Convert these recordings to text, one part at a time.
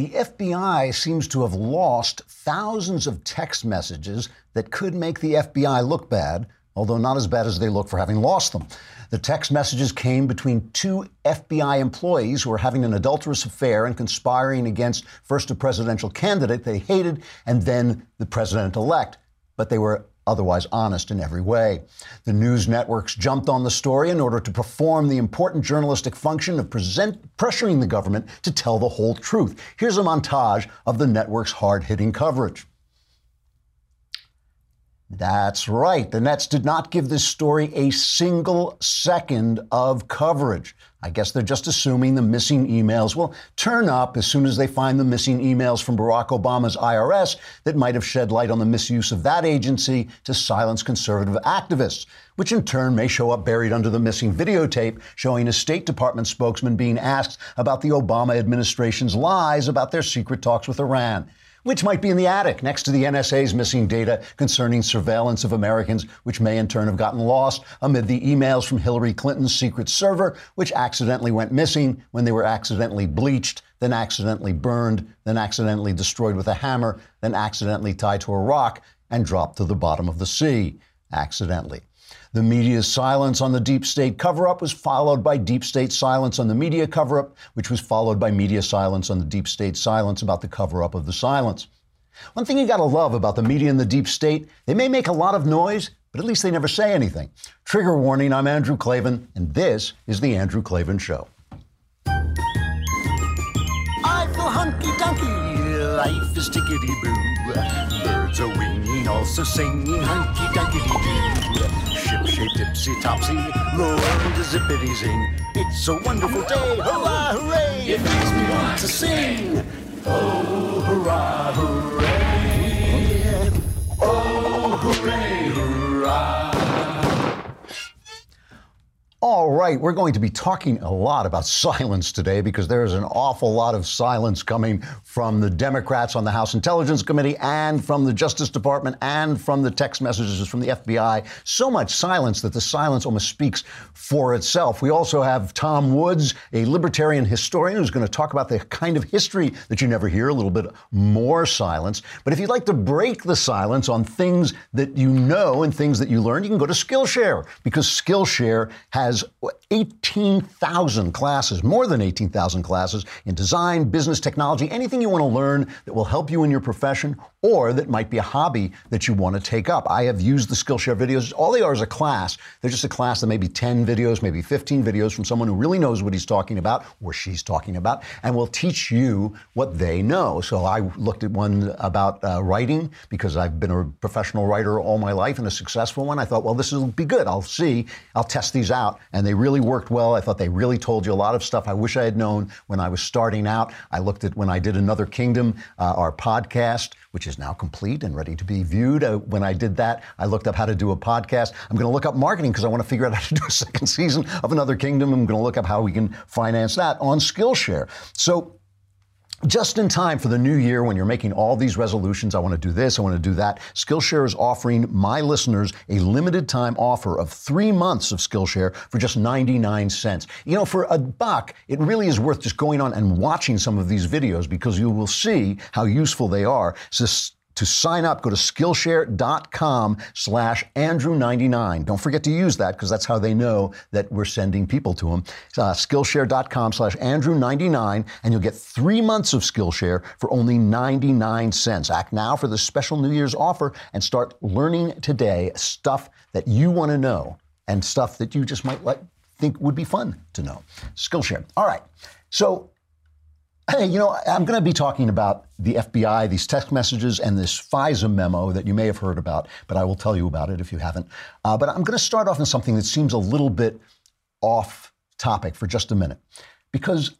The FBI seems to have lost thousands of text messages that could make the FBI look bad, although not as bad as they look for having lost them. The text messages came between two FBI employees who were having an adulterous affair and conspiring against first a presidential candidate they hated and then the president elect. But they were otherwise honest in every way. The news networks jumped on the story in order to perform the important journalistic function of present, pressuring the government to tell the whole truth. Here's a montage of the network's hard hitting coverage. That's right. The Nets did not give this story a single second of coverage. I guess they're just assuming the missing emails. Will turn up as soon as they find the missing emails from Barack Obama's IRS that might have shed light on the misuse of that agency to silence conservative activists, which in turn may show up buried under the missing videotape showing a State Department spokesman being asked about the Obama administration's lies about their secret talks with Iran which might be in the attic next to the NSA's missing data concerning surveillance of Americans, which may in turn have gotten lost amid the emails from Hillary Clinton's secret server, which accidentally went missing when they were accidentally bleached, then accidentally burned, then accidentally destroyed with a hammer, then accidentally tied to a rock and dropped to the bottom of the sea. Accidentally. The media's silence on the deep state cover up was followed by deep state silence on the media cover up, which was followed by media silence on the deep state silence about the cover up of the silence. One thing you gotta love about the media and the deep state, they may make a lot of noise, but at least they never say anything. Trigger warning, I'm Andrew Klavan, and this is The Andrew Klavan Show. Life is tickety boo. Birds are winging, also singing hunky dunky doo ship shaped tipsy topsy, the world is zippity zing. It's a wonderful day, hurrah, hooray! It makes me want to sing. Oh, hurrah, hooray! Oh, hooray, hurrah! All right, we're going to be talking a lot about silence today because there is an awful lot of silence coming from the Democrats on the House Intelligence Committee and from the Justice Department and from the text messages from the FBI. So much silence that the silence almost speaks for itself. We also have Tom Woods, a libertarian historian who's going to talk about the kind of history that you never hear, a little bit more silence. But if you'd like to break the silence on things that you know and things that you learn, you can go to Skillshare because Skillshare has has 18,000 classes, more than 18,000 classes in design, business, technology, anything you want to learn that will help you in your profession or that might be a hobby that you want to take up. I have used the Skillshare videos. All they are is a class. They're just a class that maybe 10 videos, maybe 15 videos from someone who really knows what he's talking about or she's talking about and will teach you what they know. So I looked at one about uh, writing because I've been a professional writer all my life and a successful one. I thought, well, this will be good. I'll see. I'll test these out and they really worked well. I thought they really told you a lot of stuff I wish I had known when I was starting out. I looked at when I did Another Kingdom, uh, our podcast, which is now complete and ready to be viewed. Uh, when I did that, I looked up how to do a podcast. I'm going to look up marketing because I want to figure out how to do a second season of Another Kingdom. I'm going to look up how we can finance that on Skillshare. So just in time for the new year when you're making all these resolutions. I want to do this, I want to do that. Skillshare is offering my listeners a limited time offer of three months of Skillshare for just 99 cents. You know, for a buck, it really is worth just going on and watching some of these videos because you will see how useful they are. To sign up, go to Skillshare.com slash Andrew99. Don't forget to use that because that's how they know that we're sending people to them. Uh, Skillshare.com slash Andrew99, and you'll get three months of Skillshare for only 99 cents. Act now for the special New Year's offer and start learning today stuff that you want to know and stuff that you just might like, think would be fun to know. Skillshare. All right. So Hey, you know, I'm going to be talking about the FBI, these text messages, and this FISA memo that you may have heard about, but I will tell you about it if you haven't. Uh, but I'm going to start off in something that seems a little bit off topic for just a minute, because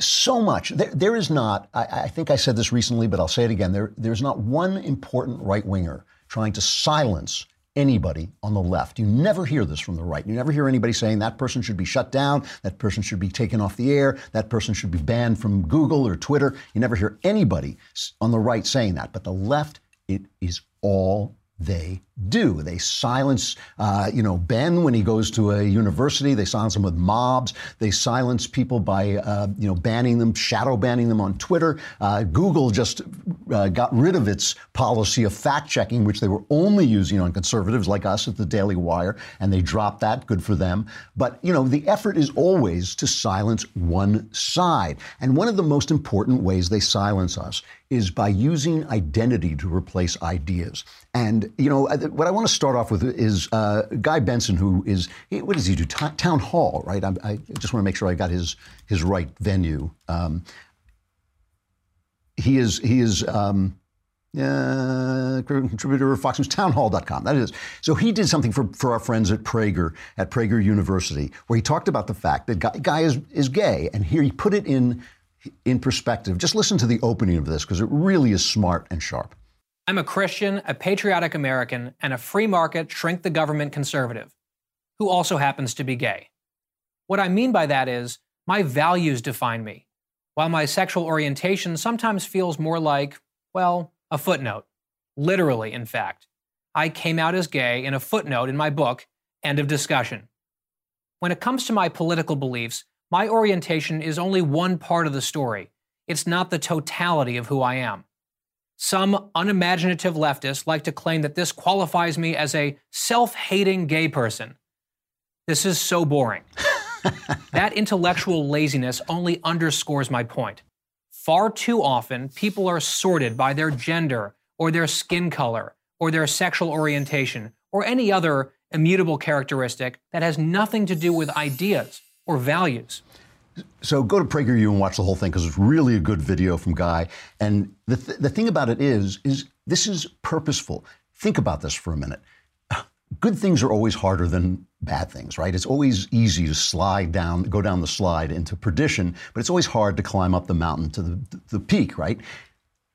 so much there, there is not. I, I, think I said this recently, but I'll say it again. There, there's not one important right winger trying to silence anybody on the left. You never hear this from the right. You never hear anybody saying that person should be shut down, that person should be taken off the air, that person should be banned from Google or Twitter. You never hear anybody on the right saying that. But the left, it is all they do. They silence, uh, you know, Ben when he goes to a university. They silence him with mobs. They silence people by, uh, you know, banning them, shadow banning them on Twitter. Uh, Google just uh, got rid of its policy of fact checking, which they were only using on conservatives like us at the Daily Wire, and they dropped that. Good for them. But you know, the effort is always to silence one side, and one of the most important ways they silence us is by using identity to replace ideas. And, you know, what I want to start off with is uh, Guy Benson, who is, what does he do? T- town Hall, right? I, I, just want to make sure I got his, his right venue. Um, he is, he is, um, uh, contributor of Fox News, townhall.com. That is. So he did something for, for our friends at Prager, at Prager University, where he talked about the fact that Guy, Guy is, is gay. And here he put it in in perspective. Just listen to the opening of this because it really is smart and sharp. I'm a Christian, a patriotic American, and a free market, shrink the government conservative who also happens to be gay. What I mean by that is, my values define me, while my sexual orientation sometimes feels more like, well, a footnote. Literally, in fact. I came out as gay in a footnote in my book, End of Discussion. When it comes to my political beliefs, my orientation is only one part of the story. It's not the totality of who I am. Some unimaginative leftists like to claim that this qualifies me as a self hating gay person. This is so boring. that intellectual laziness only underscores my point. Far too often, people are sorted by their gender or their skin color or their sexual orientation or any other immutable characteristic that has nothing to do with ideas or values. So go to PragerU and watch the whole thing because it's really a good video from Guy. And the, th- the thing about it is, is this is purposeful. Think about this for a minute. Good things are always harder than bad things, right? It's always easy to slide down, go down the slide into perdition, but it's always hard to climb up the mountain to the, the peak, right?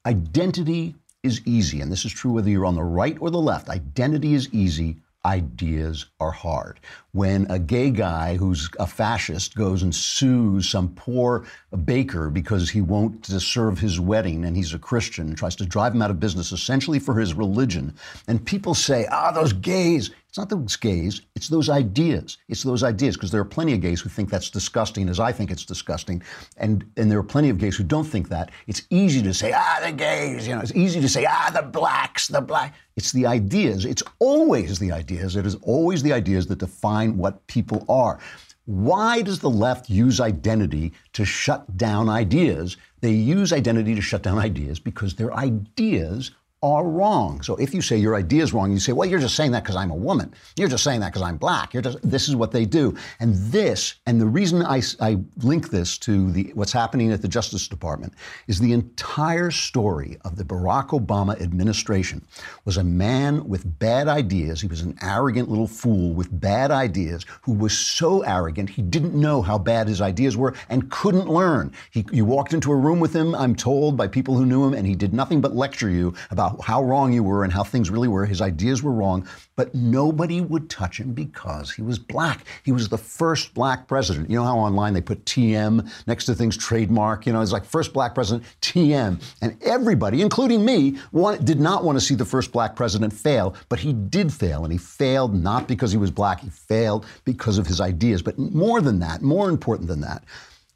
Identity is easy, and this is true whether you're on the right or the left. Identity is easy ideas are hard. When a gay guy who's a fascist goes and sues some poor baker because he won't serve his wedding and he's a Christian and tries to drive him out of business essentially for his religion, and people say, ah, those gays, it's not those gays, it's those ideas. It's those ideas, because there are plenty of gays who think that's disgusting, as I think it's disgusting. And, and there are plenty of gays who don't think that. It's easy to say, ah, the gays, you know, it's easy to say, ah, the blacks, the black. It's the ideas. It's always the ideas. It is always the ideas that define what people are. Why does the left use identity to shut down ideas? They use identity to shut down ideas because their ideas are wrong. So if you say your idea is wrong, you say, well, you're just saying that because I'm a woman. You're just saying that because I'm black. You're just, this is what they do. And this, and the reason I, I link this to the, what's happening at the Justice Department is the entire story of the Barack Obama administration was a man with bad ideas. He was an arrogant little fool with bad ideas who was so arrogant he didn't know how bad his ideas were and couldn't learn. He, you walked into a room with him, I'm told, by people who knew him, and he did nothing but lecture you about how wrong you were and how things really were. His ideas were wrong, but nobody would touch him because he was black. He was the first black president. You know how online they put TM next to things trademark? You know, it's like first black president, TM. And everybody, including me, want, did not want to see the first black president fail, but he did fail. And he failed not because he was black, he failed because of his ideas. But more than that, more important than that,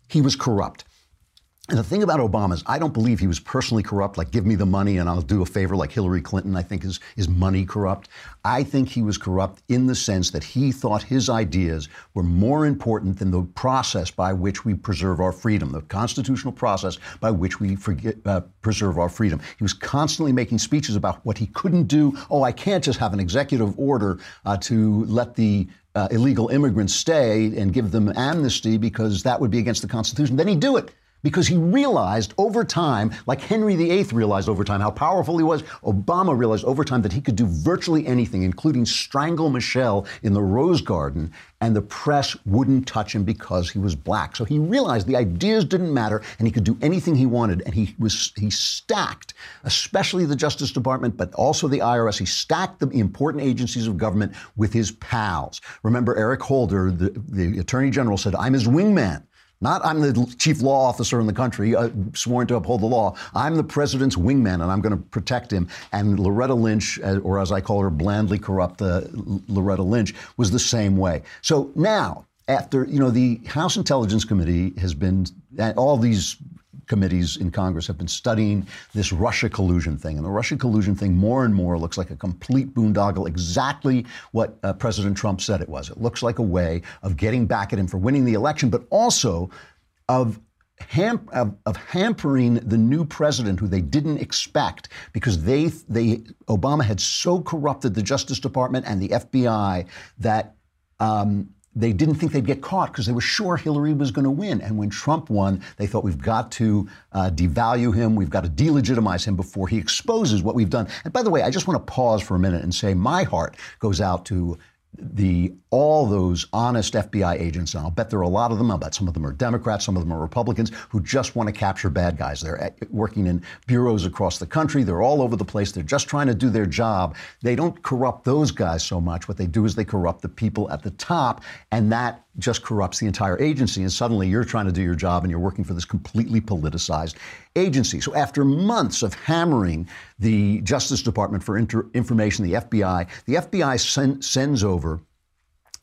he was corrupt. And the thing about Obama is, I don't believe he was personally corrupt, like give me the money and I'll do a favor, like Hillary Clinton, I think is, is money corrupt. I think he was corrupt in the sense that he thought his ideas were more important than the process by which we preserve our freedom, the constitutional process by which we forget, uh, preserve our freedom. He was constantly making speeches about what he couldn't do. Oh, I can't just have an executive order uh, to let the uh, illegal immigrants stay and give them amnesty because that would be against the Constitution. Then he'd do it because he realized over time, like Henry VIII realized over time how powerful he was, Obama realized over time that he could do virtually anything, including strangle Michelle in the Rose Garden, and the press wouldn't touch him because he was black. So he realized the ideas didn't matter and he could do anything he wanted. And he was he stacked, especially the Justice Department, but also the IRS. He stacked the important agencies of government with his pals. Remember, Eric Holder, the, the Attorney General, said, I'm his wingman. Not I'm the chief law officer in the country, uh, sworn to uphold the law. I'm the president's wingman, and I'm going to protect him. And Loretta Lynch, uh, or as I call her, blandly corrupt uh, Loretta Lynch, was the same way. So now, after you know, the House Intelligence Committee has been all these committees in Congress have been studying this Russia collusion thing. And the Russia collusion thing more and more looks like a complete boondoggle, exactly what uh, President Trump said it was. It looks like a way of getting back at him for winning the election, but also of Ham, of, of, hampering the new president who they didn't expect because they they Obama had so corrupted the Justice Department and the FBI that um, they didn't think they'd get caught because they were sure Hillary was going to win. And when Trump won, they thought we've got to uh, devalue him, we've got to delegitimize him before he exposes what we've done. And by the way, I just want to pause for a minute and say my heart goes out to the all those honest FBI agents, and I'll bet there are a lot of them. I'll bet some of them are Democrats, some of them are Republicans who just want to capture bad guys. They're at, working in bureaus across the country. They're all over the place. They're just trying to do their job. They don't corrupt those guys so much. What they do is they corrupt the people at the top, and that just corrupts the entire agency. And suddenly you're trying to do your job and you're working for this completely politicized agency. So after months of hammering the Justice Department for inter- information, the FBI, the FBI sen- sends over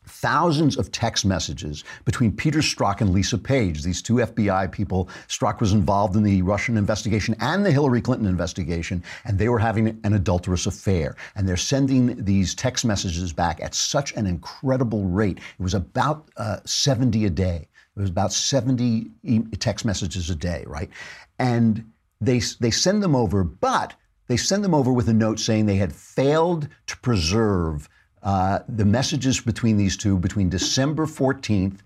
thousands of text messages between Peter Strzok and Lisa Page, these two FBI people. Strzok was involved in the Russian investigation and the Hillary Clinton investigation, and they were having an adulterous affair. And they're sending these text messages back at such an incredible rate. It was about uh, 70 a day. It was about 70 e- text messages a day, right? And they, they send them over, but they send them over with a note saying they had failed to preserve uh, the messages between these two between December 14th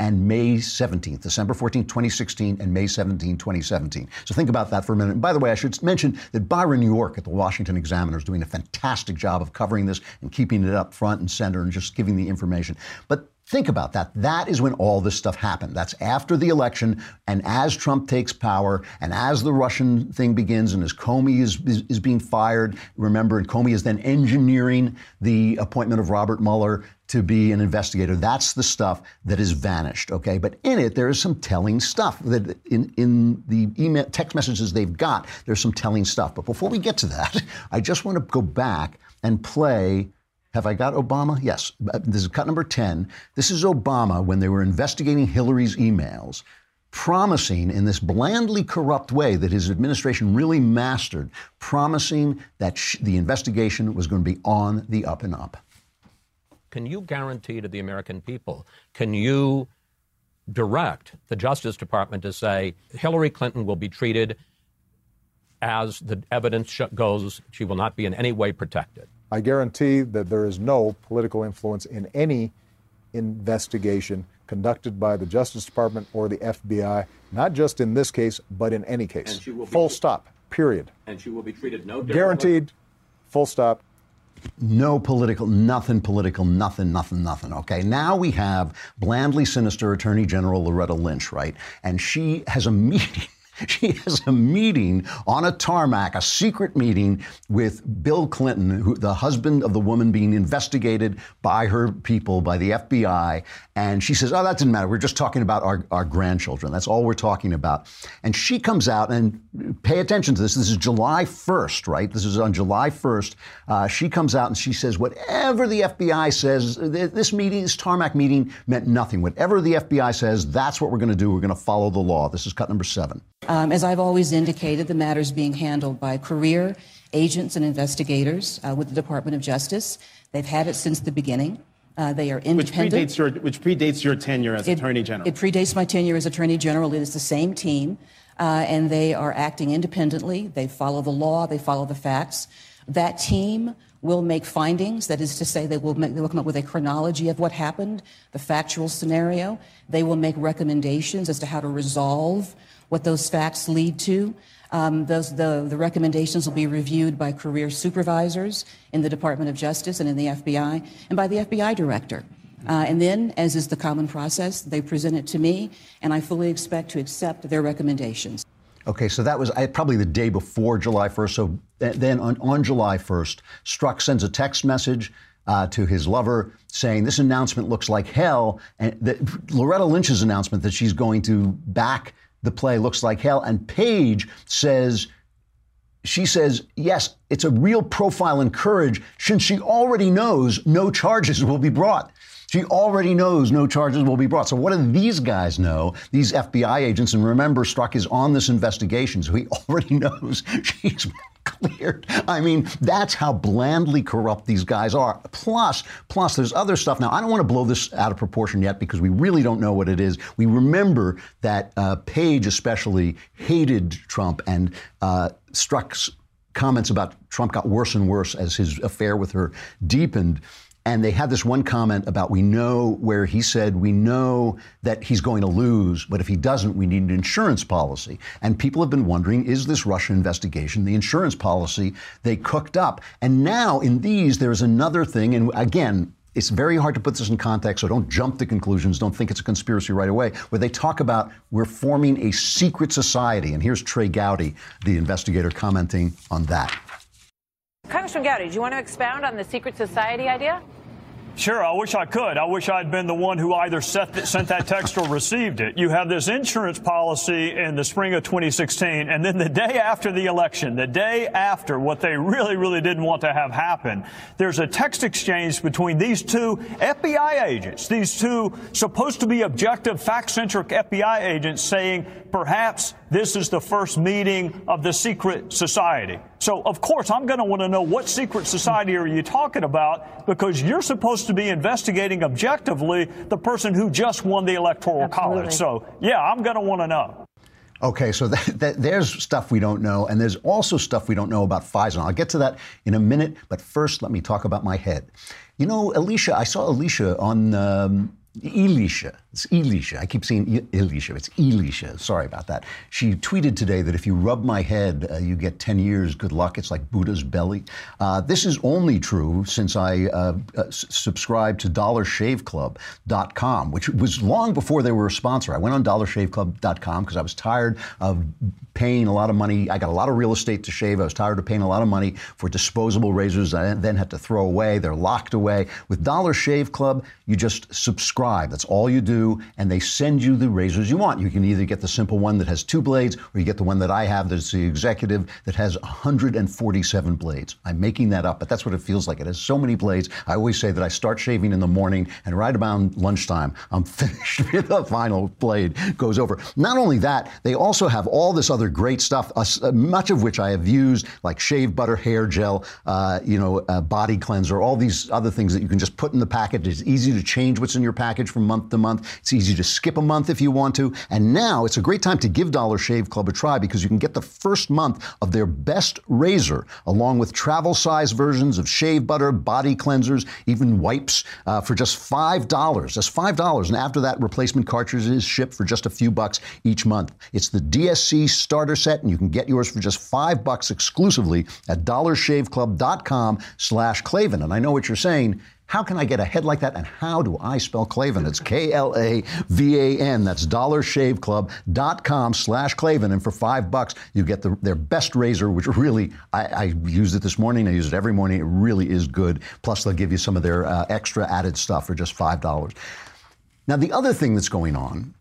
and May 17th, December 14th, 2016, and May 17, 2017. So think about that for a minute. And by the way, I should mention that Byron York at the Washington Examiner is doing a fantastic job of covering this and keeping it up front and center and just giving the information. But Think about that. That is when all this stuff happened. That's after the election, and as Trump takes power, and as the Russian thing begins, and as Comey is, is, is being fired. Remember, and Comey is then engineering the appointment of Robert Mueller to be an investigator. That's the stuff that has vanished, okay? But in it, there is some telling stuff. That in, in the email, text messages they've got, there's some telling stuff. But before we get to that, I just want to go back and play have I got Obama? Yes. Uh, this is cut number 10. This is Obama when they were investigating Hillary's emails, promising in this blandly corrupt way that his administration really mastered, promising that sh- the investigation was going to be on the up and up. Can you guarantee to the American people, can you direct the Justice Department to say Hillary Clinton will be treated as the evidence goes, she will not be in any way protected? I guarantee that there is no political influence in any investigation conducted by the Justice Department or the FBI, not just in this case, but in any case. Full stop. Period. And she will be treated no differently. Guaranteed. Full stop. No political, nothing political, nothing, nothing, nothing. Okay. Now we have blandly sinister Attorney General Loretta Lynch, right? And she has a meeting She has a meeting on a tarmac, a secret meeting with Bill Clinton, who, the husband of the woman being investigated by her people, by the FBI. And she says, Oh, that didn't matter. We're just talking about our, our grandchildren. That's all we're talking about. And she comes out and pay attention to this. This is July 1st, right? This is on July 1st. Uh, she comes out and she says, Whatever the FBI says, this meeting, this tarmac meeting meant nothing. Whatever the FBI says, that's what we're going to do. We're going to follow the law. This is cut number seven. Um, as I've always indicated, the matter is being handled by career agents and investigators uh, with the Department of Justice. They've had it since the beginning. Uh, they are independent. Which predates your, which predates your tenure as it, Attorney General. It predates my tenure as Attorney General. It is the same team, uh, and they are acting independently. They follow the law. They follow the facts. That team will make findings. That is to say, they will, make, they will come up with a chronology of what happened, the factual scenario. They will make recommendations as to how to resolve what those facts lead to. Um, those, the, the recommendations will be reviewed by career supervisors in the Department of Justice and in the FBI, and by the FBI director. Uh, and then, as is the common process, they present it to me, and I fully expect to accept their recommendations. Okay, so that was probably the day before July 1st. So then on, on July 1st, Strzok sends a text message uh, to his lover, saying this announcement looks like hell. And that Loretta Lynch's announcement that she's going to back the play looks like hell. And Page says she says, yes, it's a real profile in courage since she already knows no charges will be brought. She already knows no charges will be brought. So, what do these guys know, these FBI agents? And remember, Strzok is on this investigation, so he already knows she's cleared. I mean, that's how blandly corrupt these guys are. Plus, plus, there's other stuff. Now, I don't want to blow this out of proportion yet because we really don't know what it is. We remember that uh, Page especially hated Trump and uh, Strzok's comments about Trump got worse and worse as his affair with her deepened. And they had this one comment about we know where he said, we know that he's going to lose, but if he doesn't, we need an insurance policy. And people have been wondering, is this Russia investigation the insurance policy they cooked up? And now in these, there's another thing. And again, it's very hard to put this in context, so don't jump to conclusions. Don't think it's a conspiracy right away. Where they talk about we're forming a secret society. And here's Trey Gowdy, the investigator, commenting on that. Congressman Gowdy, do you want to expound on the secret society idea? Sure, I wish I could. I wish I'd been the one who either sent that text or received it. You have this insurance policy in the spring of 2016, and then the day after the election, the day after what they really, really didn't want to have happen, there's a text exchange between these two FBI agents, these two supposed to be objective, fact-centric FBI agents saying perhaps this is the first meeting of the secret society. So, of course, I'm going to want to know what secret society are you talking about because you're supposed to be investigating objectively the person who just won the Electoral Absolutely. College. So, yeah, I'm going to want to know. Okay, so that, that, there's stuff we don't know, and there's also stuff we don't know about FISA. I'll get to that in a minute, but first, let me talk about my head. You know, Alicia, I saw Alicia on um, Elisha. It's Elisha. I keep saying Elisha. It's Elisha. Sorry about that. She tweeted today that if you rub my head, uh, you get 10 years. Good luck. It's like Buddha's belly. Uh, this is only true since I uh, uh subscribed to DollarShaveClub.com, which was long before they were a sponsor. I went on DollarShaveClub.com because I was tired of paying a lot of money. I got a lot of real estate to shave. I was tired of paying a lot of money for disposable razors I then had to throw away. They're locked away. With Dollar Shave Club, you just subscribe subscribe. That's all you do, and they send you the razors you want. You can either get the simple one that has two blades, or you get the one that I have that's the executive that has 147 blades. I'm making that up, but that's what it feels like. It has so many blades. I always say that I start shaving in the morning, and right about lunchtime, I'm finished with the final blade goes over. Not only that, they also have all this other great stuff, uh, much of which I have used, like shave butter, hair gel, uh, you know, uh, body cleanser, all these other things that you can just put in the package. It's easy to change what's in your package from month to month. It's easy to skip a month if you want to. And now it's a great time to give Dollar Shave Club a try because you can get the first month of their best razor along with travel size versions of shave butter, body cleansers, even wipes uh, for just $5. That's $5. And after that, replacement cartridges ship for just a few bucks each month. It's the DSC starter set, and you can get yours for just five bucks exclusively at dollarshaveclub.com slash Klavan. And I know what you're saying. How can I get a head like that? And how do I spell Klavan? It's K-L-A-V-A-N. That's dollarshaveclub.com slash Klavan. And for five bucks, you get the, their best razor, which really, I, I, used it this morning. I use it every morning. It really is good. Plus, they'll give you some of their uh, extra added stuff for just $5. Now, the other thing that's going on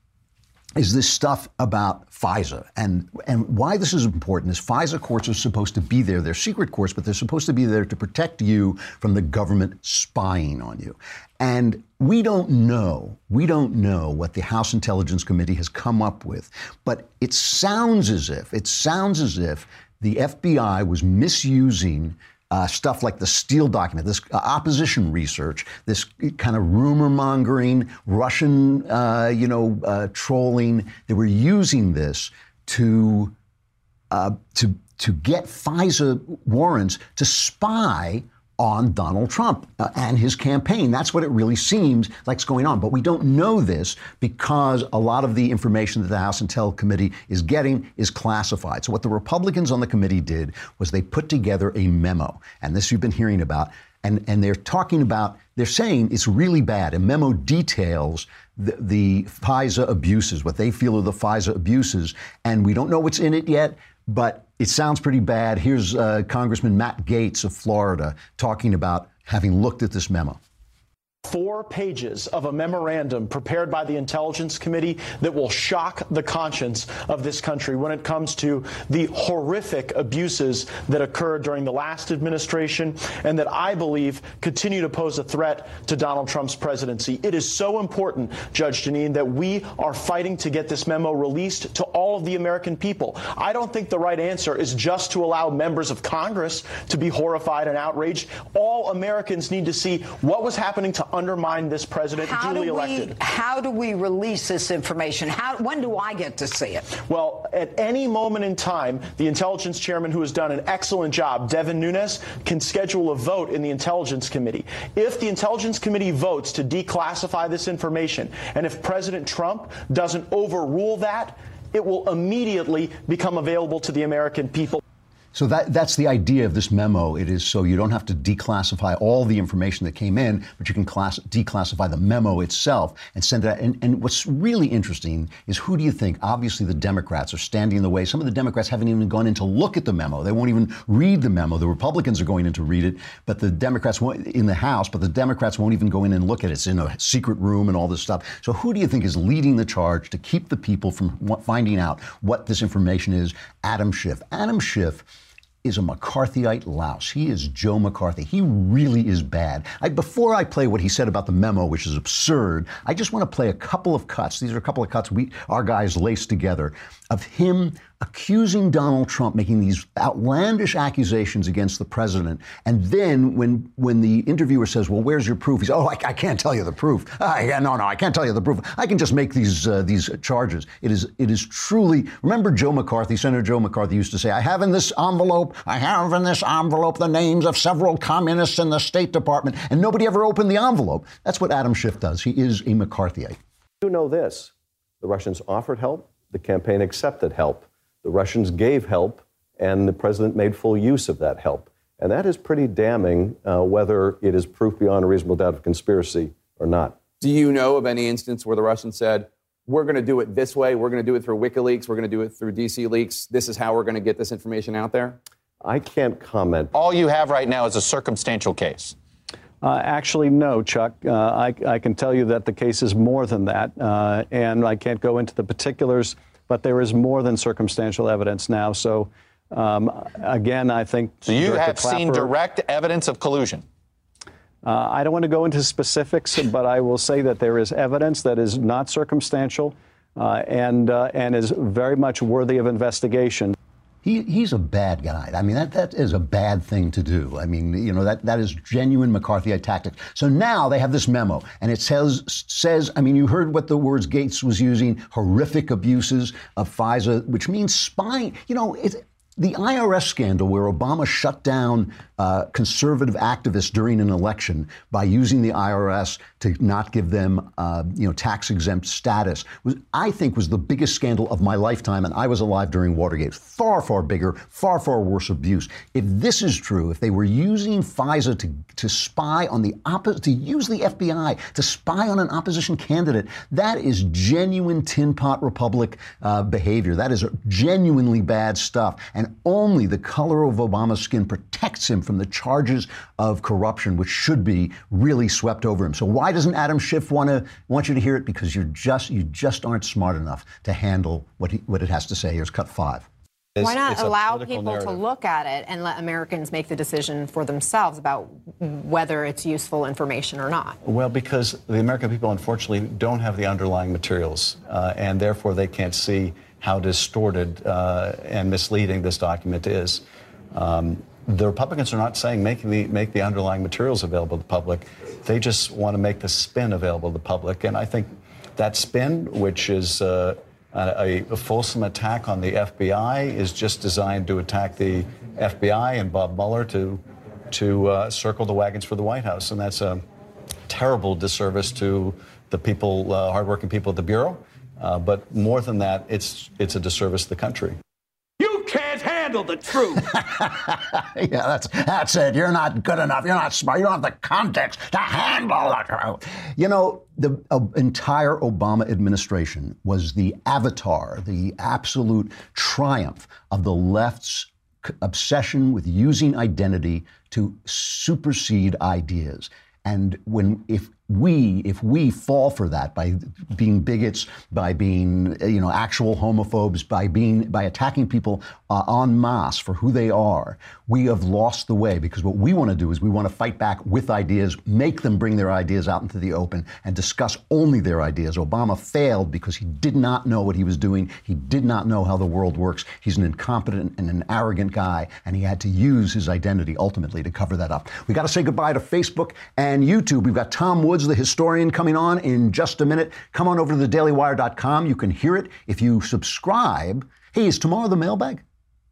is this stuff about FISA. And, and why this is important is FISA courts are supposed to be there. They're secret courts, but they're supposed to be there to protect you from the government spying on you. And we don't know, we don't know what the House Intelligence Committee has come up with, but it sounds as if, it sounds as if the FBI was misusing uh, stuff like the Steele document, this uh, opposition research, this kind of rumor mongering, Russian, uh, you know, uh, trolling. They were using this to uh, to to get FISA warrants to spy on Donald Trump uh, and his campaign. That's what it really seems like is going on. But we don't know this because a lot of the information that the House Intel Committee is getting is classified. So what the Republicans on the committee did was they put together a memo, and this you've been hearing about, and, and they're talking about, they're saying it's really bad. A memo details the, the FISA abuses, what they feel are the FISA abuses, and we don't know what's in it yet, but it sounds pretty bad. Here's uh, Congressman Matt Gaetz of Florida talking about having looked at this memo four pages of a memorandum prepared by the Intelligence Committee that will shock the conscience of this country when it comes to the horrific abuses that occurred during the last administration and that I believe continue to pose a threat to Donald Trump's presidency. It is so important, Judge Jeanine, that we are fighting to get this memo released to all of the American people. I don't think the right answer is just to allow members of Congress to be horrified and outraged. All Americans need to see what was happening to undermine this president how duly do we, elected. How do we release this information? How, when do I get to see it? Well, at any moment in time, the intelligence chairman, who has done an excellent job, Devin Nunes, can schedule a vote in the intelligence committee. If the intelligence committee votes to declassify this information, and if President Trump doesn't overrule that, it will immediately become available to the American people. So that, that's the idea of this memo. It is so you don't have to declassify all the information that came in, but you can class, declassify the memo itself and send it out. And, and what's really interesting is who do you think? Obviously, the Democrats are standing in the way. Some of the Democrats haven't even gone in to look at the memo. They won't even read the memo. The Republicans are going in to read it, but the Democrats won't, in the House, but the Democrats won't even go in and look at it. It's in a secret room and all this stuff. So who do you think is leading the charge to keep the people from finding out what this information is? Adam Schiff. Adam Schiff is a McCarthyite louse. He is Joe McCarthy. He really is bad. I, before I play what he said about the memo, which is absurd, I just want to play a couple of cuts. These are a couple of cuts we, our guys laced together of him accusing Donald Trump, making these outlandish accusations against the president. And then when when the interviewer says, "Well, where's your proof?" He says, "Oh, I, I can't tell you the proof. I, no, no, I can't tell you the proof. I can just make these uh, these charges." It is it is truly. Remember, Joe McCarthy, Senator Joe McCarthy used to say, "I have in this envelope, I have in this envelope the names of several communists in the State Department," and nobody ever opened the envelope. That's what Adam Schiff does. He is a McCarthyite. You know this: the Russians offered help. The campaign accepted help. The Russians gave help, and the president made full use of that help. And that is pretty damning, uh, whether it is proof beyond a reasonable doubt of conspiracy or not. Do you know of any instance where the Russians said, we're going to do it this way, we're going to do it through WikiLeaks, we're going to do it through DC Leaks, this is how we're going to get this information out there? I can't comment. All you have right now is a circumstantial case. Uh, actually, no, Chuck. Uh, I, I, can tell you that the case is more than that, uh, and I can't go into the particulars but there is more than circumstantial evidence now. So, um, again, I think. So you Director have Clapper, seen direct evidence of collusion? Uh, I don't want to go into specifics, but I will say that there is evidence that is not circumstantial uh, and, uh, and is very much worthy of investigation. He, he's a bad guy. I mean, that, that is a bad thing to do. I mean, you know, that, that is genuine McCarthyite tactics. So now they have this memo, and it says, says, I mean, you heard what the words Gaetz was using, horrific abuses of FISA, which means spying. You know, it, the IRS scandal, where Obama shut down uh, conservative activists during an election by using the IRS to not give them, uh, you know, tax exempt status, was I think was the biggest scandal of my lifetime, and I was alive during Watergate. Far, far bigger, far, far worse abuse. If this is true, if they were using FISA to to spy on the opposite, to use the FBI to spy on an opposition candidate, that is genuine tin pot republic uh, behavior. That is genuinely bad stuff, and only the color of Obama's skin protects him from the charges of corruption, which should be really swept over him. So why doesn't Adam Schiff want to want you to hear it? Because you're just you just aren't smart enough to handle what he, what it has to say. Here's cut five. Why not allow people narrative. to look at it and let Americans make the decision for themselves about whether it's useful information or not? Well, because the American people, unfortunately, don't have the underlying materials, uh, and therefore they can't see how distorted uh, and misleading this document is. Um, the Republicans are not saying make the make the underlying materials available to the public. They just want to make the spin available to the public, and I think that spin, which is uh, a, a, fulsome attack on the FBI, is just designed to attack the FBI and Bob Mueller to to uh, circle the wagons for the White House, and that's a terrible disservice to the people, uh, hardworking people at the bureau. Uh, but more than that, it's it's a disservice to the country handle the truth. yeah, that's that's it. You're not good enough. You're not smart. You don't have the context to handle the truth. You know, the uh, entire Obama administration was the avatar, the absolute triumph of the left's obsession with using identity to supersede ideas. And when if we if we fall for that by being bigots, by being you know actual homophobes, by being by attacking people uh, en masse for who they are, we have lost the way. Because what we want to do is we want to fight back with ideas, make them bring their ideas out into the open, and discuss only their ideas. Obama failed because he did not know what he was doing. He did not know how the world works. He's an incompetent and an arrogant guy, and he had to use his identity ultimately to cover that up. We got to say goodbye to Facebook and YouTube. We've got Tom Woods, the historian, coming on in just a minute. Come on over to thedailywire.com. You can hear it if you subscribe. Hey, is tomorrow the mailbag?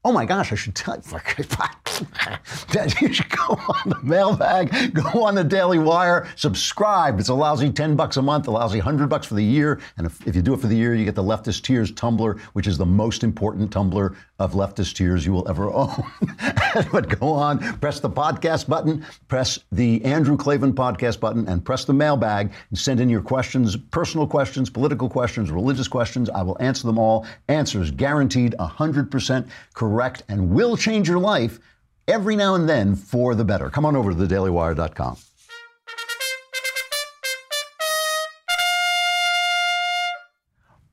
Oh my gosh, I should tell you. you should go on the mailbag, go on the Daily Wire, subscribe. It's a lousy 10 bucks a month, a lousy 100 bucks for the year. And if, if you do it for the year, you get the Leftist Tears tumbler, which is the most important tumbler of leftist tears you will ever own. but go on, press the podcast button, press the Andrew Klavan podcast button, and press the mailbag and send in your questions, personal questions, political questions, religious questions. I will answer them all. Answers guaranteed 100% correct and will change your life every now and then for the better. Come on over to thedailywire.com.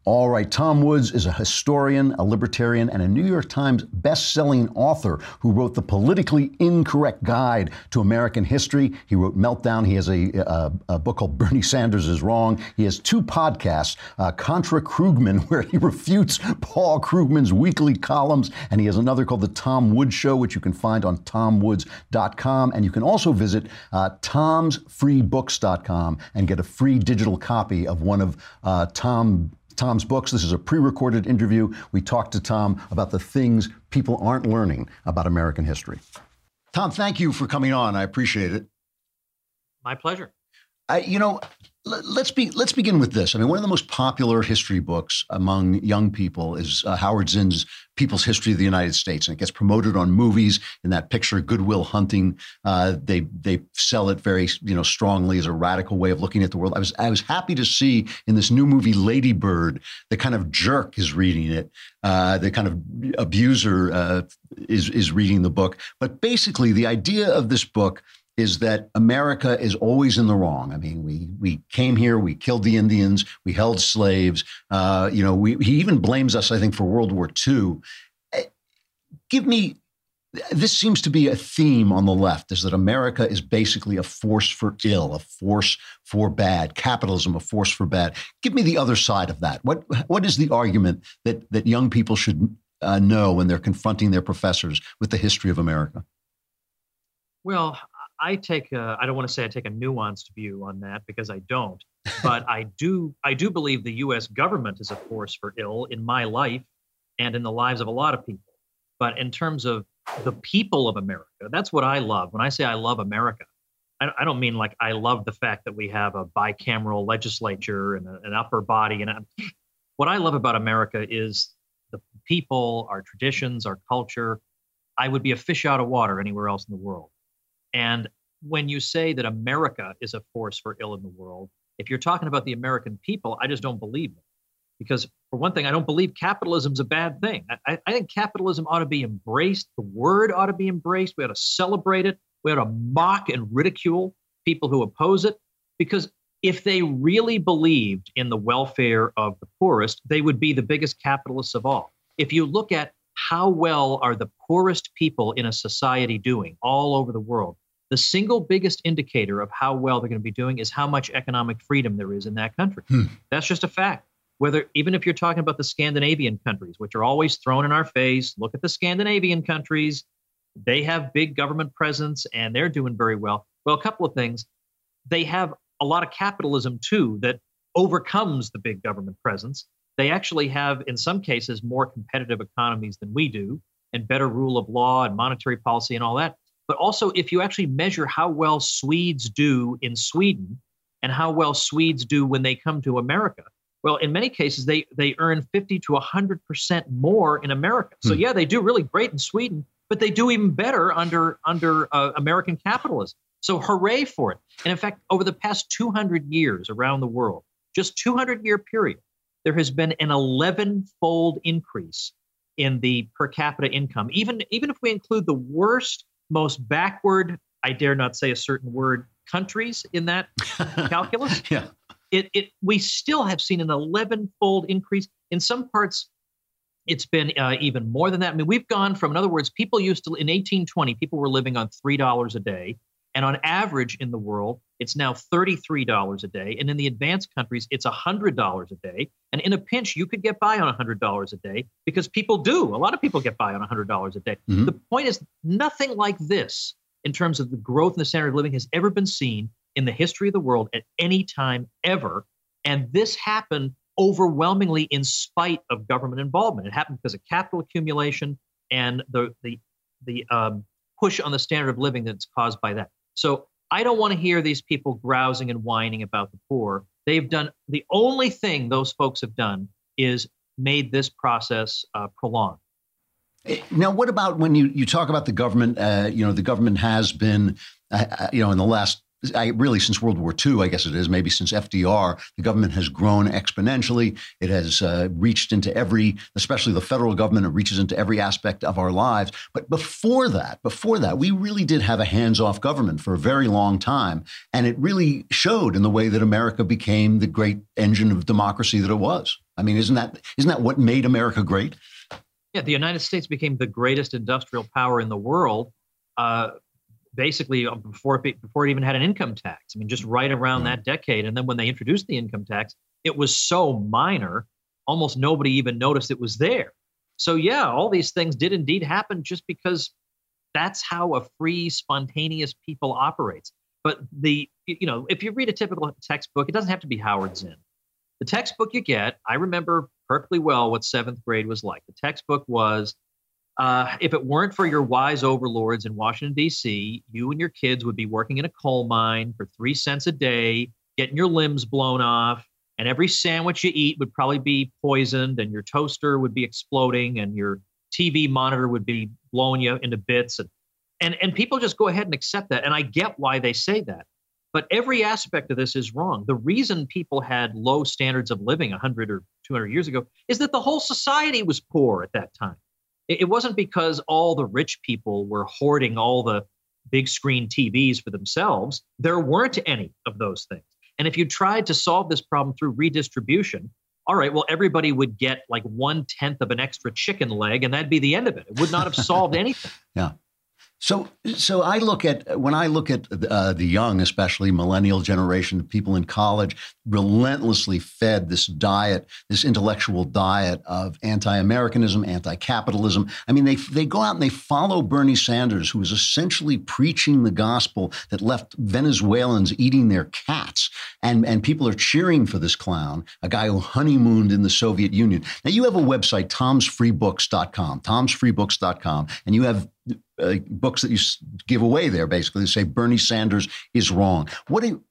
All right, Tom Woods is a historian, a libertarian, and a New York Times best-selling author who wrote the politically incorrect guide to American history. He wrote Meltdown. He has a, a, a book called Bernie Sanders is Wrong. He has two podcasts, uh, Contra Krugman, where he refutes Paul Krugman's weekly columns, and he has another called The Tom Woods Show, which you can find on tomwoods.com. And you can also visit uh, tomsfreebooks.com and get a free digital copy of one of uh, Tom Tom's books. This is a pre recorded interview. We talked to Tom about the things people aren't learning about American history. Tom, thank you for coming on. I appreciate it. My pleasure. I, you know, let's be let's begin with this. I mean, one of the most popular history books among young people is uh, Howard Zinn's People's History of the United States, and it gets promoted on movies. In that picture, Good Will Hunting, uh, they they sell it very you know strongly as a radical way of looking at the world. I was I was happy to see in this new movie Lady Bird, the kind of jerk is reading it, uh, the kind of abuser uh, is is reading the book. But basically, the idea of this book is that America is always in the wrong. I mean, we we came here, we killed the Indians, we held slaves. Uh, you know, we, he even blames us, I think, for World War II. Eh, give me. This seems to be a theme on the left: is that America is basically a force for ill, a force for bad, capitalism, a force for bad. Give me the other side of that. What what is the argument that that young people should uh, know when they're confronting their professors with the history of America? Well, I take a, I don't want to say I take a nuanced view on that because I don't, but I do I do believe the U.S. government is a force for ill in my life and in the lives of a lot of people. But in terms of the people of America, that's what I love. When I say I love America, I, I don't mean like I love the fact that we have a bicameral legislature and a, an upper body. And a, what I love about America is the people, our traditions, our culture. I would be a fish out of water anywhere else in the world. And when you say that America is a force for ill in the world, if you're talking about the American people, I just don't believe it. Because, for one thing, I don't believe capitalism's a bad thing. I, I think capitalism ought to be embraced. The word ought to be embraced. We ought to celebrate it. We ought to mock and ridicule people who oppose it. Because if they really believed in the welfare of the poorest, they would be the biggest capitalists of all. If you look at how well are the poorest people in a society doing all over the world? The single biggest indicator of how well they're going to be doing is how much economic freedom there is in that country. Hmm. That's just a fact. Whether even if you're talking about the Scandinavian countries, which are always thrown in our face, look at the Scandinavian countries. They have big government presence and they're doing very well. Well, a couple of things. They have a lot of capitalism too that overcomes the big government presence. They actually have, in some cases, more competitive economies than we do and better rule of law and monetary policy and all that. But also, if you actually measure how well Swedes do in Sweden and how well Swedes do when they come to America, well, in many cases, they, they earn 50 to 100% more in America. So, hmm. yeah, they do really great in Sweden, but they do even better under, under uh, American capitalism. So, hooray for it. And in fact, over the past 200 years around the world, just 200 year period, there has been an 11 fold increase in the per capita income, even even if we include the worst, most backward, I dare not say a certain word, countries in that calculus. yeah. It, it we still have seen an 11 fold increase in some parts it's been uh, even more than that. I mean, we've gone from, in other words, people used to, in 1820, people were living on $3 a day. And on average in the world, it's now $33 a day. And in the advanced countries, it's $100 a day. And in a pinch, you could get by on $100 a day because people do. A lot of people get by on $100 a day. Mm-hmm. The point is, nothing like this in terms of the growth in the standard of living has ever been seen in the history of the world at any time ever. And this happened overwhelmingly in spite of government involvement. It happened because of capital accumulation and the the the um, push on the standard of living that's caused by that. So I don't want to hear these people grousing and whining about the poor. They've done the only thing those folks have done is made this process uh, prolonged. Now, what about when you, you talk about the government? Uh, you know, the government has been, uh, uh you know, in the last I, really since World War II, I guess it is, maybe since FDR, the government has grown exponentially. It has uh, reached into every, especially the federal government, it reaches into every aspect of our lives. But before that, before that, we really did have a hands off government for a very long time. And it really showed in the way that America became the great engine of democracy that it was. I mean, isn't that, isn't that what made America great? Yeah, the United States became the greatest industrial power in the world. Uh, basically uh, before it, before it even had an income tax. I mean, just right around that decade. And then when they introduced the income tax, it was so minor, almost nobody even noticed it was there. So yeah, all these things did indeed happen just because that's how a free, spontaneous people operates. But the you know, if you read a typical textbook, it doesn't have to be Howard Zinn. The textbook you get, I remember perfectly well what seventh grade was like. The textbook was uh, if it weren't for your wise overlords in Washington, D.C., you and your kids would be working in a coal mine for three cents a day, getting your limbs blown off, and every sandwich you eat would probably be poisoned, and your toaster would be exploding, and your TV monitor would be blowing you into bits. And, and, and people just go ahead and accept that. And I get why they say that. But every aspect of this is wrong. The reason people had low standards of living 100 or 200 years ago is that the whole society was poor at that time it wasn't because all the rich people were hoarding all the big screen TVs for themselves. There weren't any of those things. And if you tried to solve this problem through redistribution, all right, well, everybody would get like one tenth of an extra chicken leg, and that'd be the end of it. It would not have solved anything. yeah. So, so I look at when I look at uh, the young, especially millennial generation, people in college, relentlessly fed this diet, this intellectual diet of anti-Americanism, anti-capitalism. I mean, they they go out and they follow Bernie Sanders, who is essentially preaching the gospel that left Venezuelans eating their cats, and and people are cheering for this clown, a guy who honeymooned in the Soviet Union. Now, you have a website, Tom'sFreeBooks.com, Tom'sFreeBooks.com, and you have uh, books that you give away there, basically, say Bernie Sanders is wrong. What are you,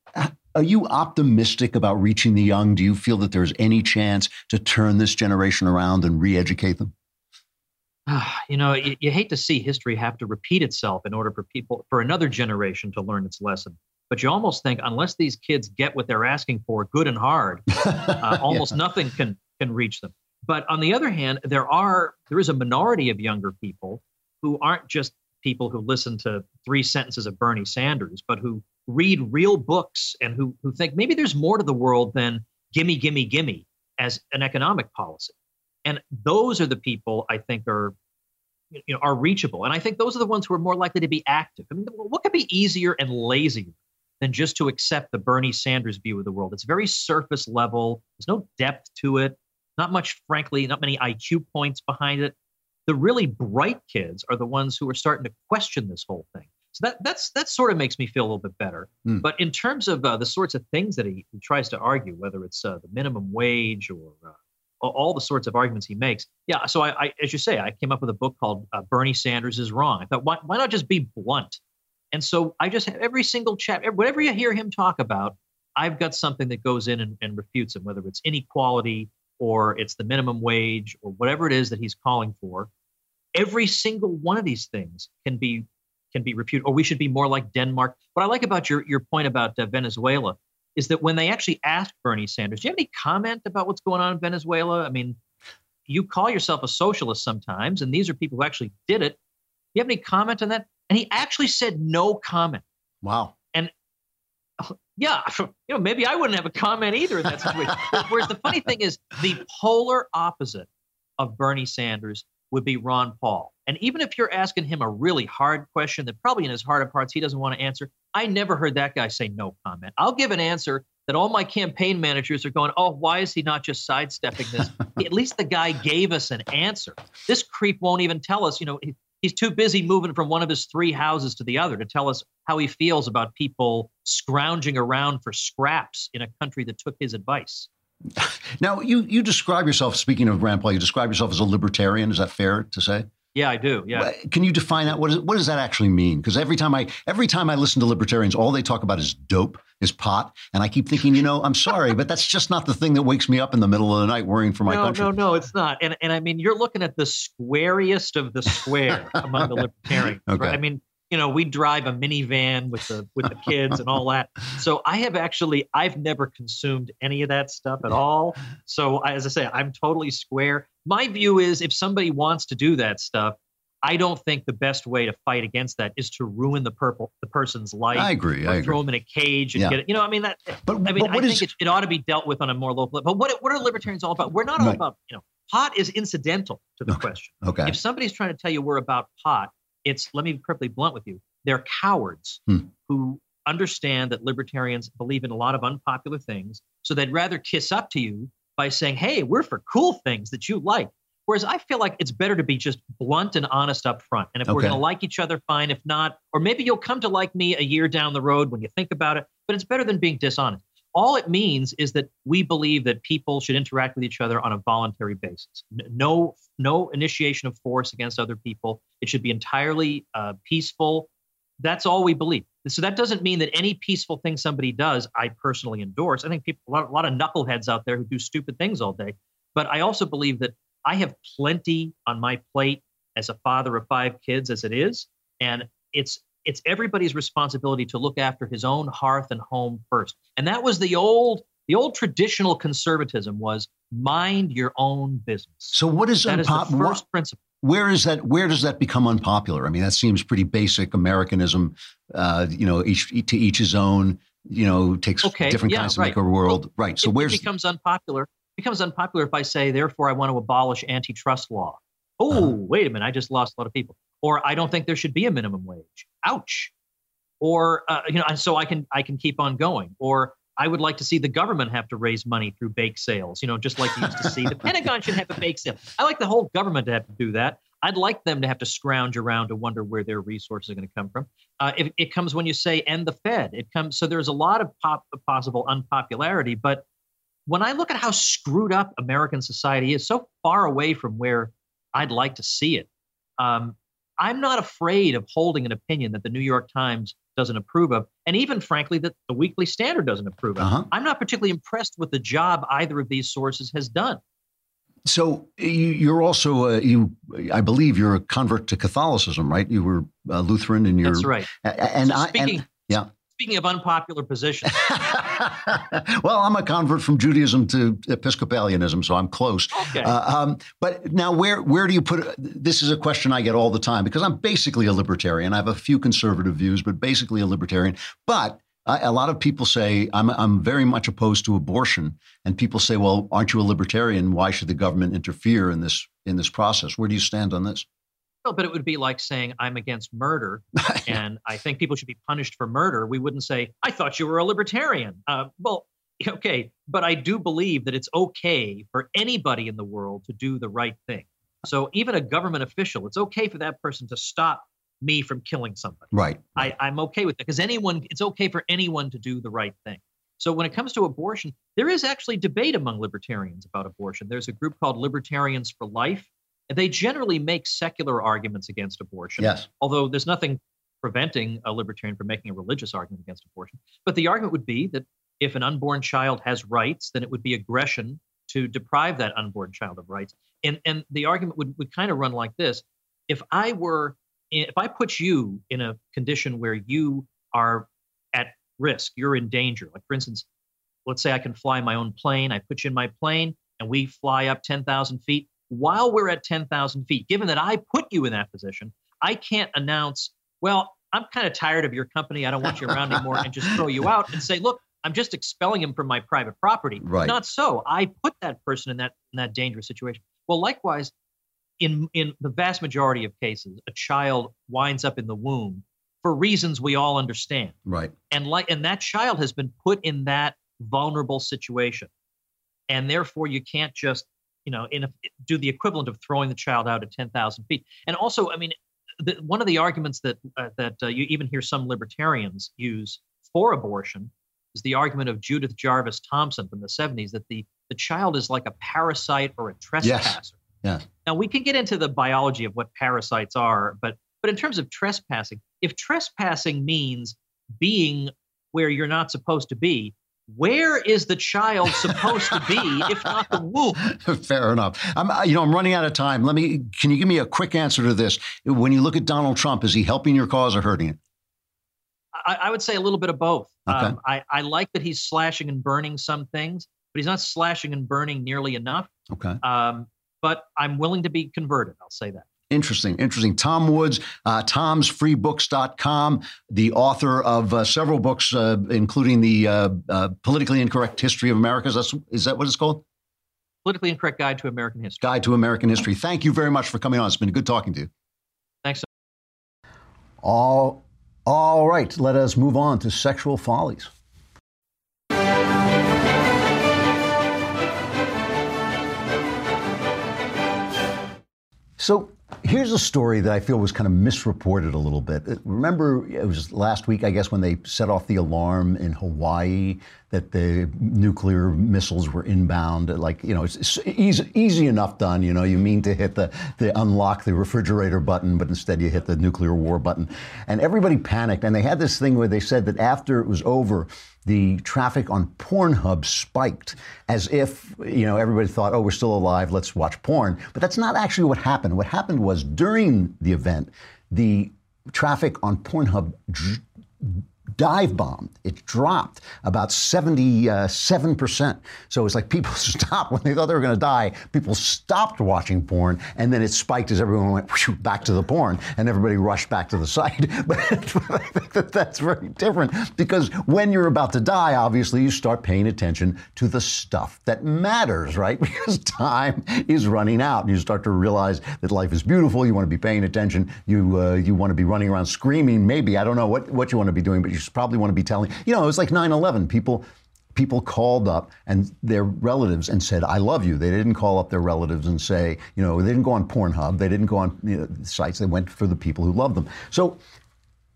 are you optimistic about reaching the young? Do you feel that there's any chance to turn this generation around and re-educate them? You know, you, you hate to see history have to repeat itself in order for people, for another generation to learn its lesson. But you almost think, unless these kids get what they're asking for, good and hard, uh, almost yeah. nothing can can reach them. But on the other hand, there are there is a minority of younger people who aren't just people who listen to three sentences of Bernie Sanders, but who read real books and who, who think maybe there's more to the world than gimme, gimme, gimme as an economic policy. And those are the people I think are you know are reachable. And I think those are the ones who are more likely to be active. I mean, what could be easier and lazier than just to accept the Bernie Sanders view of the world? It's very surface level. There's no depth to it. Not much, frankly, not many IQ points behind it the really bright kids are the ones who are starting to question this whole thing. So that that's that sort of makes me feel a little bit better. Mm. But in terms of uh, the sorts of things that he, he tries to argue, whether it's uh, the minimum wage or uh, all the sorts of arguments he makes, yeah. So I, I, as you say, I came up with a book called uh, "Bernie Sanders is Wrong." I thought, why, why not just be blunt? And so I just have every single chat, whatever you hear him talk about, I've got something that goes in and, and refutes him, whether it's inequality or it's the minimum wage or whatever it is that he's calling for every single one of these things can be can be refuted or we should be more like denmark what i like about your, your point about uh, venezuela is that when they actually asked bernie sanders do you have any comment about what's going on in venezuela i mean you call yourself a socialist sometimes, and these are people who actually did it. Do You have any comment on that? And he actually said no comment. Wow. And yeah, you know, maybe I wouldn't have a comment either in that situation. Whereas the funny thing is, the polar opposite of Bernie Sanders would be Ron Paul. And even if you're asking him a really hard question that probably in his heart of hearts he doesn't want to answer, I never heard that guy say no comment. I'll give an answer that all my campaign managers are going, oh, why is he not just sidestepping this? At least the guy gave us an answer. This creep won't even tell us, you know, he's too busy moving from one of his three houses to the other to tell us how he feels about people scrounging around for scraps in a country that took his advice. Now, you, you describe yourself, speaking of Rand Paul, you describe yourself as a libertarian. Is that fair to say? Yeah, I do. Yeah. Can you define that? What, is, what does that actually mean? Because every time I every time I listen to libertarians, all they talk about is dope, is pot, and I keep thinking, you know, I'm sorry, but that's just not the thing that wakes me up in the middle of the night worrying for my no, country. No, no, no, it's not. And and I mean, you're looking at the squariest of the square among the libertarians. Okay. Right? I mean, you know, we drive a minivan with the with the kids and all that. So I have actually I've never consumed any of that stuff at all. So as I say, I'm totally square. My view is if somebody wants to do that stuff, I don't think the best way to fight against that is to ruin the purple the person's life. I agree. I throw agree. them in a cage and Yeah. get it. You know, I mean that. But- I mean, but what I is- think it, it ought to be dealt with on a more local. level. But what what are libertarians all about? We're not all Right. about you know pot is incidental to the question. Okay. If somebody's trying to tell you we're about pot, it's let me be perfectly blunt with you. They're cowards Hmm. who understand that libertarians believe in a lot of unpopular things, so they'd rather kiss up to you by saying, "Hey, we're for cool things that you like." Whereas I feel like it's better to be just blunt and honest up front. And if we're going to like each other, fine. If not, or maybe you'll come to like me a year down the road when you think about it. But it's better than being dishonest. All it means is that we believe that people should interact with each other on a voluntary basis. No, no initiation of force against other people. It should be entirely uh, peaceful. That's all we believe. So that doesn't mean that any peaceful thing somebody does, I personally endorse. I think people, a lot, a lot of knuckleheads out there who do stupid things all day. But I also believe that I have plenty on my plate as a father of five kids as it is, and it's it's everybody's responsibility to look after his own hearth and home first. And that was the old the old traditional conservatism was mind your own business. So what is that is the unpop- first what- principle. Where is that? Where does that become unpopular? I mean, that seems pretty basic Americanism. Uh, you know, each to each his own. You know, takes Okay, different yeah, kinds right. make a world. right. So it becomes unpopular? Becomes unpopular if I say, therefore, I want to abolish antitrust law. Oh, Uh-huh. wait a minute! I just lost a lot of people. Or I don't think there should be a minimum wage. Ouch. Or uh, you know, and so I can I can keep on going. Or I would like to see the government have to raise money through bake sales. You know, just like you used to see. The Pentagon should have a bake sale. I like the whole government to have to do that. I'd like them to have to scrounge around to wonder where their resources are going to come from. Uh, it, it comes when you say end the Fed. It comes so there's a lot of pop, possible unpopularity, but when I look at how screwed up American society is, so far away from where I'd like to see it, um, I'm not afraid of holding an opinion that the New York Times doesn't approve of, and even frankly that the Weekly Standard doesn't approve of. Uh-huh. I'm not particularly impressed with the job either of these sources has done. So you, you're also uh, you. I believe you're a convert to Catholicism, right? You were uh, Lutheran, and you're That's right. a- a- And So I speaking- and, yeah. Speaking of unpopular positions, Well, I'm a convert from Judaism to Episcopalianism, so I'm close. Okay. Uh, um, but now, where where do you put? This is a question I get all the time because I'm basically a libertarian. I have a few conservative views, but basically a libertarian. But I, a lot of people say I'm I'm very much opposed to abortion, and people say, "Well, aren't you a libertarian? Why should the government interfere in this in this process?" Where do you stand on this? Well, but it would be like saying I'm against murder, and I think people should be punished for murder. We wouldn't say I thought you were a libertarian. Uh, well, okay, but I do believe that it's okay for anybody in the world to do the right thing. So even a government official, it's okay for that person to stop me from killing somebody. Right. I, I'm okay with that because anyone, it's okay for anyone to do the right thing. So when it comes to abortion, there is actually debate among libertarians about abortion. There's a group called Libertarians for Life, and they generally make secular arguments against abortion. Yes. Although there's nothing preventing a libertarian from making a religious argument against abortion. But the argument would be that if an unborn child has rights, then it would be aggression to deprive that unborn child of rights. And and the argument would, would kind of run like this. If I were if I put you in a condition where you are at risk, you're in danger. Like for instance, let's say I can fly my own plane. I put you in my plane and we fly up 10,000 feet. While we're at 10,000 feet, given that I put you in that position, I can't announce, well, I'm kind of tired of your company. I don't want you around anymore and just throw you out and say, look, I'm just expelling him from my private property. Right. Not so. I put that person in that in that dangerous situation. Well, likewise, in in the vast majority of cases, a child winds up in the womb for reasons we all understand. Right. And like and that child has been put in that vulnerable situation. And therefore you can't just, you know, in a, do the equivalent of throwing the child out at 10,000 feet. And also, I mean, the, one of the arguments that uh, that uh, you even hear some libertarians use for abortion is the argument of Judith Jarvis Thomson from the 70s that the the child is like a parasite or a trespasser. Yes. Yeah. Now we can get into the biology of what parasites are, but but in terms of trespassing, if trespassing means being where you're not supposed to be, where is the child supposed to be if not the womb? Fair enough. I'm, uh, you know, I'm running out of time. Let me. Can you give me a quick answer to this? When you look at Donald Trump, is he helping your cause or hurting it? I, I would say a little bit of both. Okay. Um, I, I like that he's slashing and burning some things, but he's not slashing and burning nearly enough. Okay. Um, but I'm willing to be converted. I'll say that. Interesting, interesting. Tom Woods, uh, tomsfreebooks.com, the author of uh, several books, uh, including the uh, uh, Politically Incorrect History of America. Is that, is that what it's called? Politically Incorrect Guide to American History. Guide to American History. Thank you very much for coming on. It's been good talking to you. Thanks. All, all right, let us move on to sexual follies. So here's a story that I feel was kind of misreported a little bit. Remember, it was last week, I guess, when they set off the alarm in Hawaii that the nuclear missiles were inbound. Like, you know, it's, it's easy, easy enough done. You know, you mean to hit the, the unlock the refrigerator button, but instead you hit the nuclear war button. And everybody panicked. And they had this thing where they said that after it was over, the traffic on Pornhub spiked as if, you know, everybody thought, oh, we're still alive, let's watch porn. But that's not actually what happened. What happened was during the event, the traffic on Pornhub dive bombed. It dropped about 77%. So it's like people stopped when they thought they were going to die. People stopped watching porn, and then it spiked as everyone went back to the porn, and everybody rushed back to the site. But I think that that's very different because when you're about to die, obviously you start paying attention to the stuff that matters, right? Because time is running out, you start to realize that life is beautiful. You want to be paying attention. You uh, you want to be running around screaming. Maybe I don't know what what you want to be doing, but you probably want to be telling. You know, it was like 9/11. People people called up and their relatives and said, "I love you." They didn't call up their relatives and say, you know, they didn't go on Pornhub. They didn't go on you know, sites. They went for the people who loved them. So.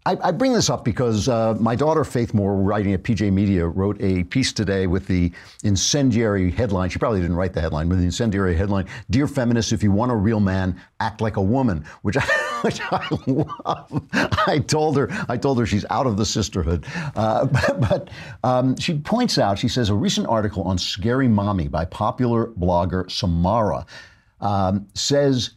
I, I bring this up because uh, my daughter Faith Moore, writing at PJ Media, wrote a piece today with the incendiary headline. She probably didn't write the headline, but the incendiary headline: "Dear feminists, if you want a real man, act like a woman," which I, which I love. I told her, I told her she's out of the sisterhood. Uh, but but um, she points out, she says, a recent article on Scary Mommy by popular blogger Samara um, says.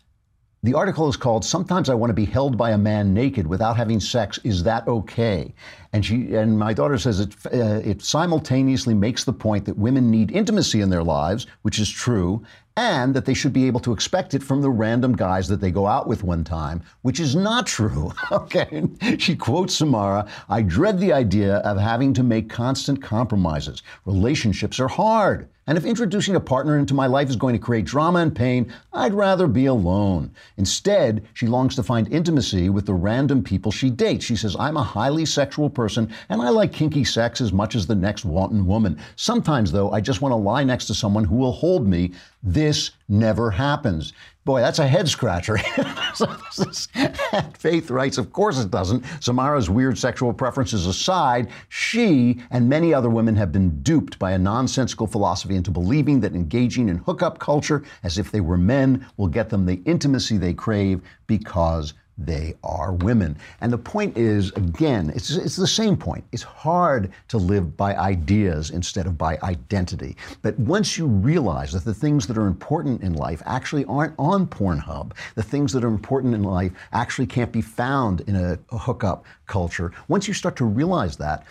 The article is called "Sometimes I Want to Be Held by a Man Naked Without Having Sex. Is That Okay?" And she and my daughter says it uh, it simultaneously makes the point that women need intimacy in their lives, which is true, and that they should be able to expect it from the random guys that they go out with one time, which is not true. okay. She quotes Samara I dread the idea of having to make constant compromises. Relationships are hard. And if introducing a partner into my life is going to create drama and pain, I'd rather be alone. Instead, she longs to find intimacy with the random people she dates. She says, I'm a highly sexual person and I like kinky sex as much as the next wanton woman. Sometimes, though, I just want to lie next to someone who will hold me. This never happens. Boy, that's a head scratcher. Faith writes, Of course it doesn't. Samara's weird sexual preferences aside, she and many other women have been duped by a nonsensical philosophy into believing that engaging in hookup culture as if they were men will get them the intimacy they crave because they are women. And the point is, again, it's, it's the same point. It's hard to live by ideas instead of by identity. But once you realize that the things that are important in life actually aren't on Pornhub, the things that are important in life actually can't be found in a, a hookup culture, once you start to realize that,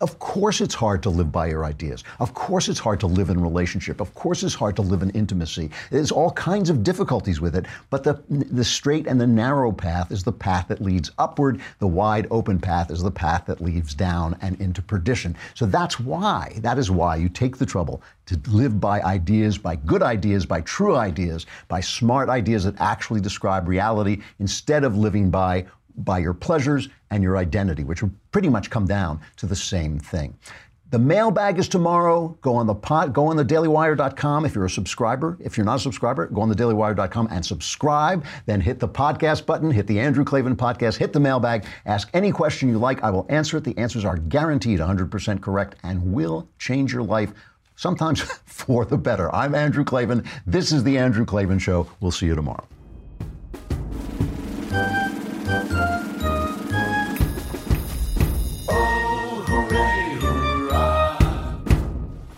Of course, it's hard to live by your ideas. Of course, it's hard to live in relationship. Of course, it's hard to live in intimacy. There's all kinds of difficulties with it. But the the straight and the narrow path is the path that leads upward. The wide open path is the path that leads down and into perdition. So that's why. That is why you take the trouble to live by ideas, by good ideas, by true ideas, by smart ideas that actually describe reality, instead of living by by your pleasures and your identity, which will pretty much come down to the same thing. The mailbag is tomorrow. Go on the pot, go on the dailywire.com if you're a subscriber. If you're not a subscriber, go on the dailywire.com and subscribe. Then hit the podcast button, hit the Andrew Klavan podcast, hit the mailbag, ask any question you like. I will answer it. The answers are guaranteed 100% correct and will change your life, sometimes for the better. I'm Andrew Klavan. This is the Andrew Klavan Show. We'll see you tomorrow.